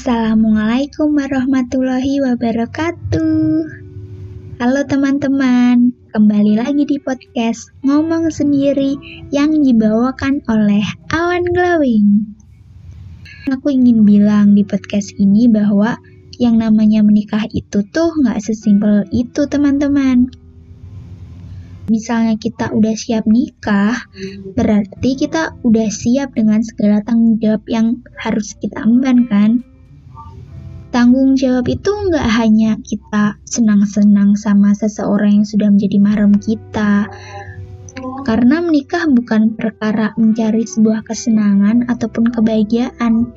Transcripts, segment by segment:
Assalamualaikum warahmatullahi wabarakatuh. Halo teman-teman, kembali lagi di podcast Ngomong Sendiri yang dibawakan oleh Awan Glowing. Aku ingin bilang di podcast ini bahwa yang namanya menikah itu tuh nggak sesimpel itu teman-teman. Misalnya kita udah siap nikah, berarti kita udah siap dengan segala tanggung jawab yang harus kita emban kan? Tanggung jawab itu nggak hanya kita senang-senang sama seseorang yang sudah menjadi mahram kita, karena menikah bukan perkara mencari sebuah kesenangan ataupun kebahagiaan.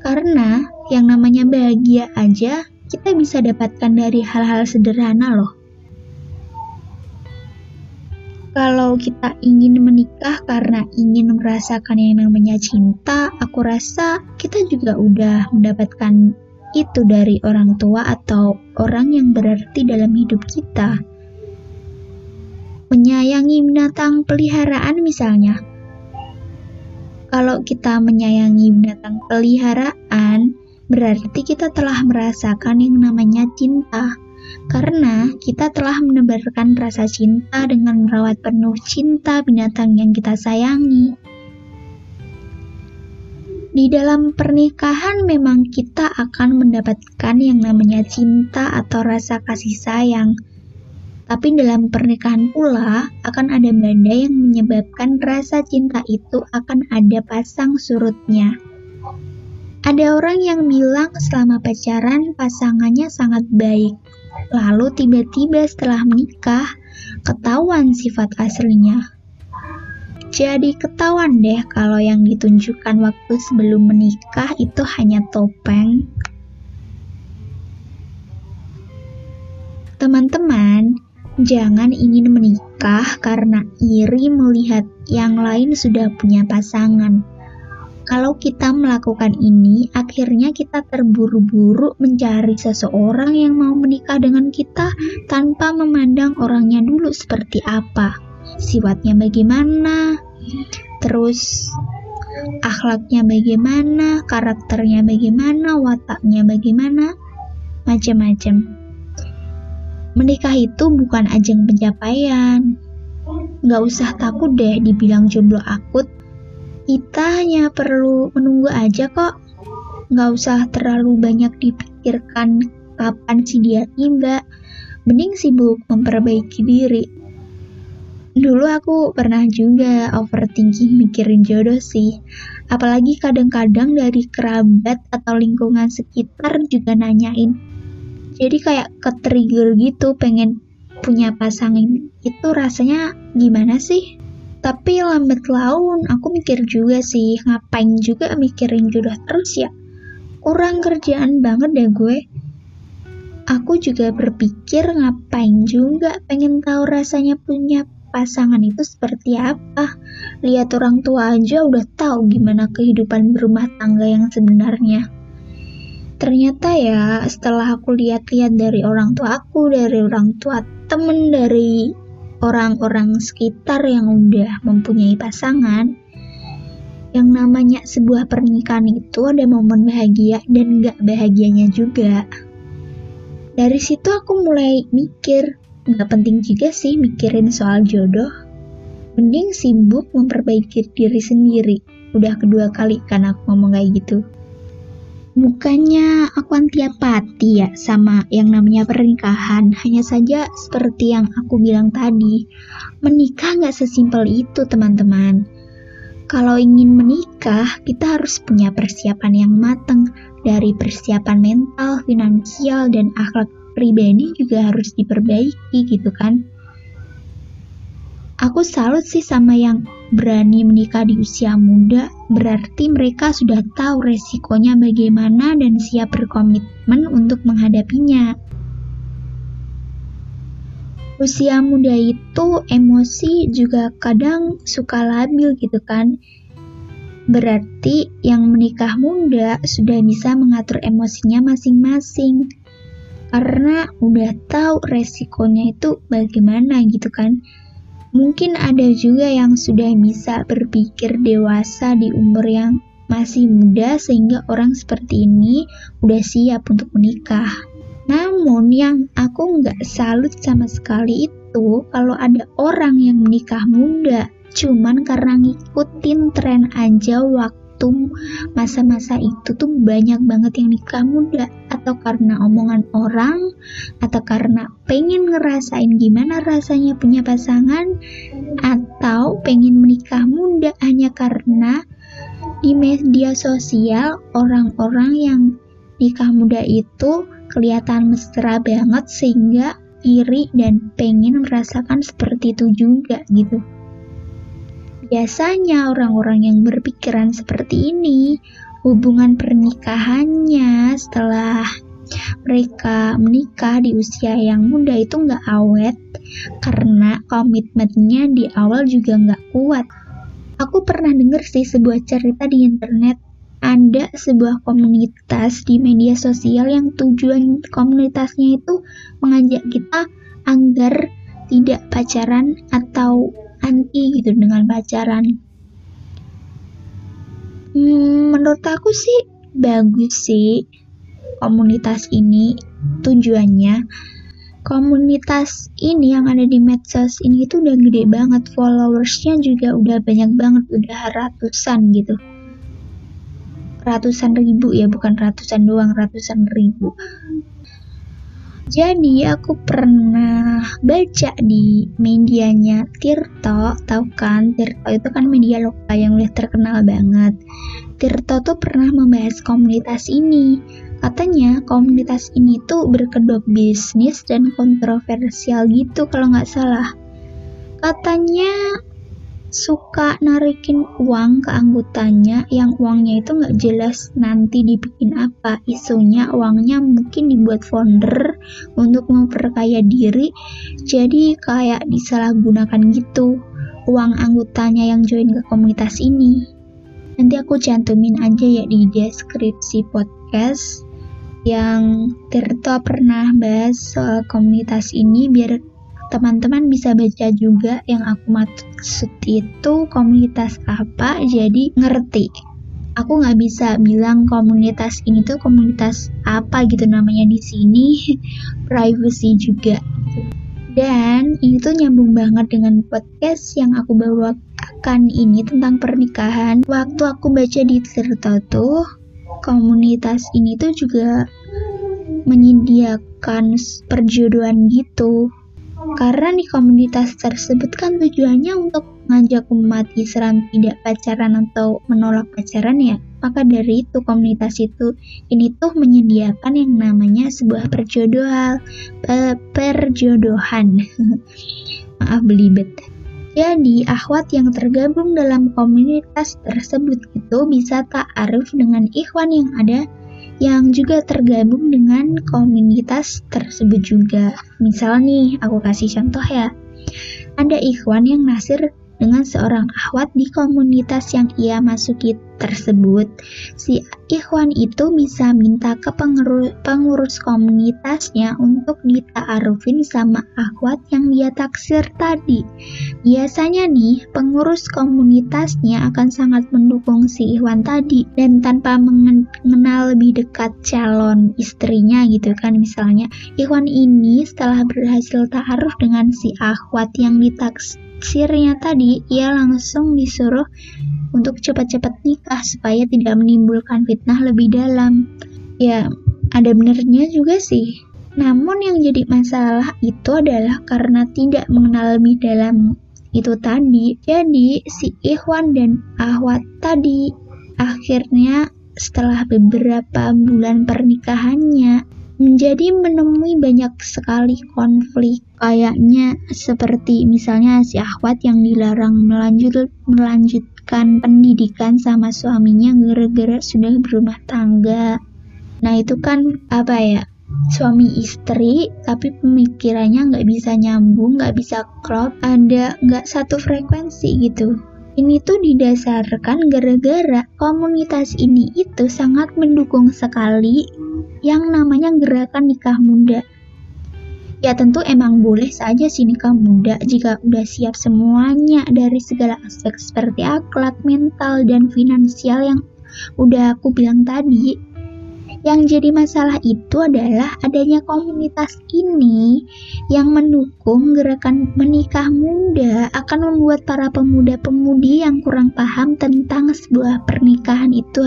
Karena yang namanya bahagia aja kita bisa dapatkan dari hal-hal sederhana loh. Kalau kita ingin menikah karena ingin merasakan yang namanya cinta, aku rasa kita juga udah mendapatkan itu dari orang tua atau orang yang berarti dalam hidup kita. Menyayangi binatang peliharaan misalnya. Kalau kita menyayangi binatang peliharaan, berarti kita telah merasakan yang namanya cinta. Karena kita telah menebarkan rasa cinta dengan merawat penuh cinta binatang yang kita sayangi. Di dalam pernikahan memang kita akan mendapatkan yang namanya cinta atau rasa kasih sayang. Tapi dalam pernikahan pula akan ada badai yang menyebabkan rasa cinta itu akan ada pasang surutnya. Ada orang yang bilang selama pacaran pasangannya sangat baik. Lalu tiba-tiba setelah menikah, ketahuan sifat aslinya. Jadi ketahuan deh kalau yang ditunjukkan waktu sebelum menikah itu hanya topeng. Teman-teman, jangan ingin menikah karena iri melihat yang lain sudah punya pasangan. Kalau kita melakukan ini, akhirnya kita terburu-buru mencari seseorang yang mau menikah dengan kita tanpa memandang orangnya dulu seperti apa sifatnya bagaimana, terus akhlaknya bagaimana, karakternya bagaimana, wataknya bagaimana, macam-macam. Menikah itu bukan ajang pencapaian. Gak usah takut deh dibilang jomblo akut. Kita hanya perlu menunggu aja kok. Gak usah terlalu banyak dipikirkan kapan si dia tiba. Mending sibuk memperbaiki diri Dulu aku pernah juga overthinking mikirin jodoh sih. Apalagi kadang-kadang dari kerabat atau lingkungan sekitar juga nanyain. Jadi kayak ke-trigger gitu pengen punya pasangan itu rasanya gimana sih? Tapi lambat laun aku mikir juga sih, ngapain juga mikirin jodoh terus ya? Kurang kerjaan banget deh gue. Aku juga berpikir ngapain juga pengen tahu rasanya punya pasangan itu seperti apa. Lihat orang tua aja udah tahu gimana kehidupan berumah tangga yang sebenarnya. Ternyata ya, setelah aku lihat-lihat dari orang tua aku, dari orang tua temen, dari orang-orang sekitar yang udah mempunyai pasangan, yang namanya sebuah pernikahan itu ada momen bahagia dan gak bahagianya juga. Dari situ aku mulai mikir, Gak penting juga sih mikirin soal jodoh. Mending sibuk memperbaiki diri sendiri. Udah kedua kali kan aku ngomong kayak gitu. Bukannya aku anti apati ya sama yang namanya pernikahan. Hanya saja seperti yang aku bilang tadi, menikah gak sesimpel itu teman-teman. Kalau ingin menikah, kita harus punya persiapan yang matang dari persiapan mental, finansial, dan akhlak pribadi juga harus diperbaiki gitu kan. Aku salut sih sama yang berani menikah di usia muda, berarti mereka sudah tahu resikonya bagaimana dan siap berkomitmen untuk menghadapinya. Usia muda itu emosi juga kadang suka labil gitu kan. Berarti yang menikah muda sudah bisa mengatur emosinya masing-masing karena udah tahu resikonya itu bagaimana gitu kan. Mungkin ada juga yang sudah bisa berpikir dewasa di umur yang masih muda sehingga orang seperti ini udah siap untuk menikah. Namun yang aku nggak salut sama sekali itu kalau ada orang yang menikah muda cuman karena ngikutin tren aja waktu masa-masa itu tuh banyak banget yang nikah muda atau karena omongan orang? Atau karena pengen ngerasain gimana rasanya punya pasangan? Atau pengen menikah muda hanya karena di media sosial orang-orang yang nikah muda itu kelihatan mesra banget sehingga iri dan pengen merasakan seperti itu juga gitu. Biasanya orang-orang yang berpikiran seperti ini, hubungan pernikahannya setelah mereka menikah di usia yang muda itu nggak awet karena komitmennya di awal juga nggak kuat. Aku pernah denger sih sebuah cerita di internet ada sebuah komunitas di media sosial yang tujuan komunitasnya itu mengajak kita agar tidak pacaran atau anti gitu dengan pacaran. Hmm, menurut aku sih bagus sih komunitas ini tujuannya. Komunitas ini yang ada di medsos ini itu udah gede banget, followersnya juga udah banyak banget, udah ratusan gitu. Ratusan ribu ya, bukan ratusan doang, ratusan ribu. Jadi aku pernah baca di medianya Tirto, tahu kan? Tirto itu kan media lokal yang udah terkenal banget. Tirto tuh pernah membahas komunitas ini. Katanya komunitas ini tuh berkedok bisnis dan kontroversial gitu kalau nggak salah. Katanya suka narikin uang ke anggotanya yang uangnya itu nggak jelas nanti dibikin apa isunya uangnya mungkin dibuat founder untuk memperkaya diri jadi kayak disalahgunakan gitu uang anggotanya yang join ke komunitas ini. Nanti aku cantumin aja ya di deskripsi podcast yang Tirto pernah bahas soal komunitas ini biar teman-teman bisa baca juga yang aku maksud itu komunitas apa jadi ngerti aku nggak bisa bilang komunitas ini tuh komunitas apa gitu namanya di sini. Privacy juga. Dan ini tuh nyambung banget dengan podcast yang aku bawakan ini tentang pernikahan. Waktu aku baca di Tirto tuh komunitas ini tuh juga menyediakan perjodohan gitu. Karena di komunitas tersebut kan tujuannya untuk mengajak umat Islam tidak pacaran atau menolak pacaran ya. Maka dari itu komunitas itu ini tuh menyediakan yang namanya sebuah perjodohan, perjodohan. Maaf belibet. Jadi, akhwat yang tergabung dalam komunitas tersebut itu bisa ta'aruf dengan ikhwan yang ada yang juga tergabung dengan komunitas tersebut juga. Misal nih, aku kasih contoh ya. Ada ikhwan yang nasir dengan seorang akhwat di komunitas yang ia masuki tersebut, si ikhwan itu bisa minta ke pengurus, komunitasnya untuk dita'arufin sama akhwat yang dia taksir tadi. Biasanya nih, pengurus komunitasnya akan sangat mendukung si ikhwan tadi dan tanpa mengenal lebih dekat calon istrinya gitu kan misalnya. Ikhwan ini setelah berhasil ta'aruf dengan si akhwat yang ditaksir Sirnya tadi, ia langsung disuruh untuk cepat-cepat nikah supaya tidak menimbulkan fitnah lebih dalam. Ya, ada benernya juga sih. Namun yang jadi masalah itu adalah karena tidak mengenal lebih dalam itu tadi. Jadi si Ikhwan dan Ahwat tadi akhirnya setelah beberapa bulan pernikahannya menjadi menemui banyak sekali konflik kayaknya seperti misalnya si Ahwat yang dilarang melanjut melanjutkan pendidikan sama suaminya gara-gara sudah berumah tangga. Nah itu kan apa ya? Suami istri tapi pemikirannya nggak bisa nyambung nggak bisa klop ada nggak satu frekuensi gitu. Ini tuh didasarkan gara-gara komunitas ini itu sangat mendukung sekali yang namanya gerakan nikah muda. Ya tentu emang boleh saja sih nikah muda jika udah siap semuanya dari segala aspek seperti akhlak, mental, dan finansial yang udah aku bilang tadi, yang jadi masalah itu adalah adanya komunitas ini yang mendukung gerakan menikah muda akan membuat para pemuda-pemudi yang kurang paham tentang sebuah pernikahan itu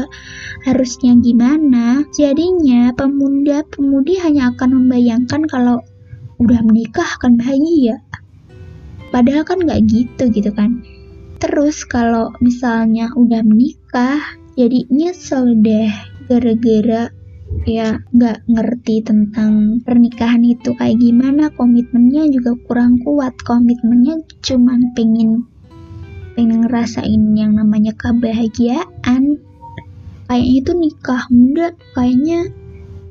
harusnya gimana. Jadinya pemuda-pemudi hanya akan membayangkan kalau udah menikah akan bahagia. Padahal kan nggak gitu gitu kan. Terus kalau misalnya udah menikah, jadi nyesel deh gara-gara ya nggak ngerti tentang pernikahan itu kayak gimana. Komitmennya juga kurang kuat. Komitmennya cuman pengen pengen ngerasain yang namanya kebahagiaan. Kayaknya itu nikah muda kayaknya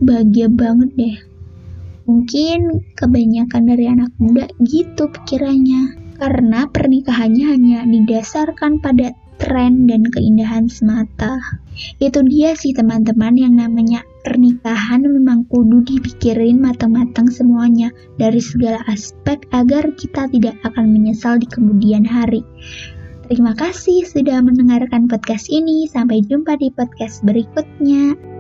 bahagia banget deh. Mungkin kebanyakan dari anak muda gitu pikirannya. Karena pernikahannya hanya didasarkan pada tren dan keindahan semata. Itu dia sih teman-teman yang namanya pernikahan memang kudu dipikirin matang-matang semuanya dari segala aspek agar kita tidak akan menyesal di kemudian hari. Terima kasih sudah mendengarkan podcast ini. Sampai jumpa di podcast berikutnya.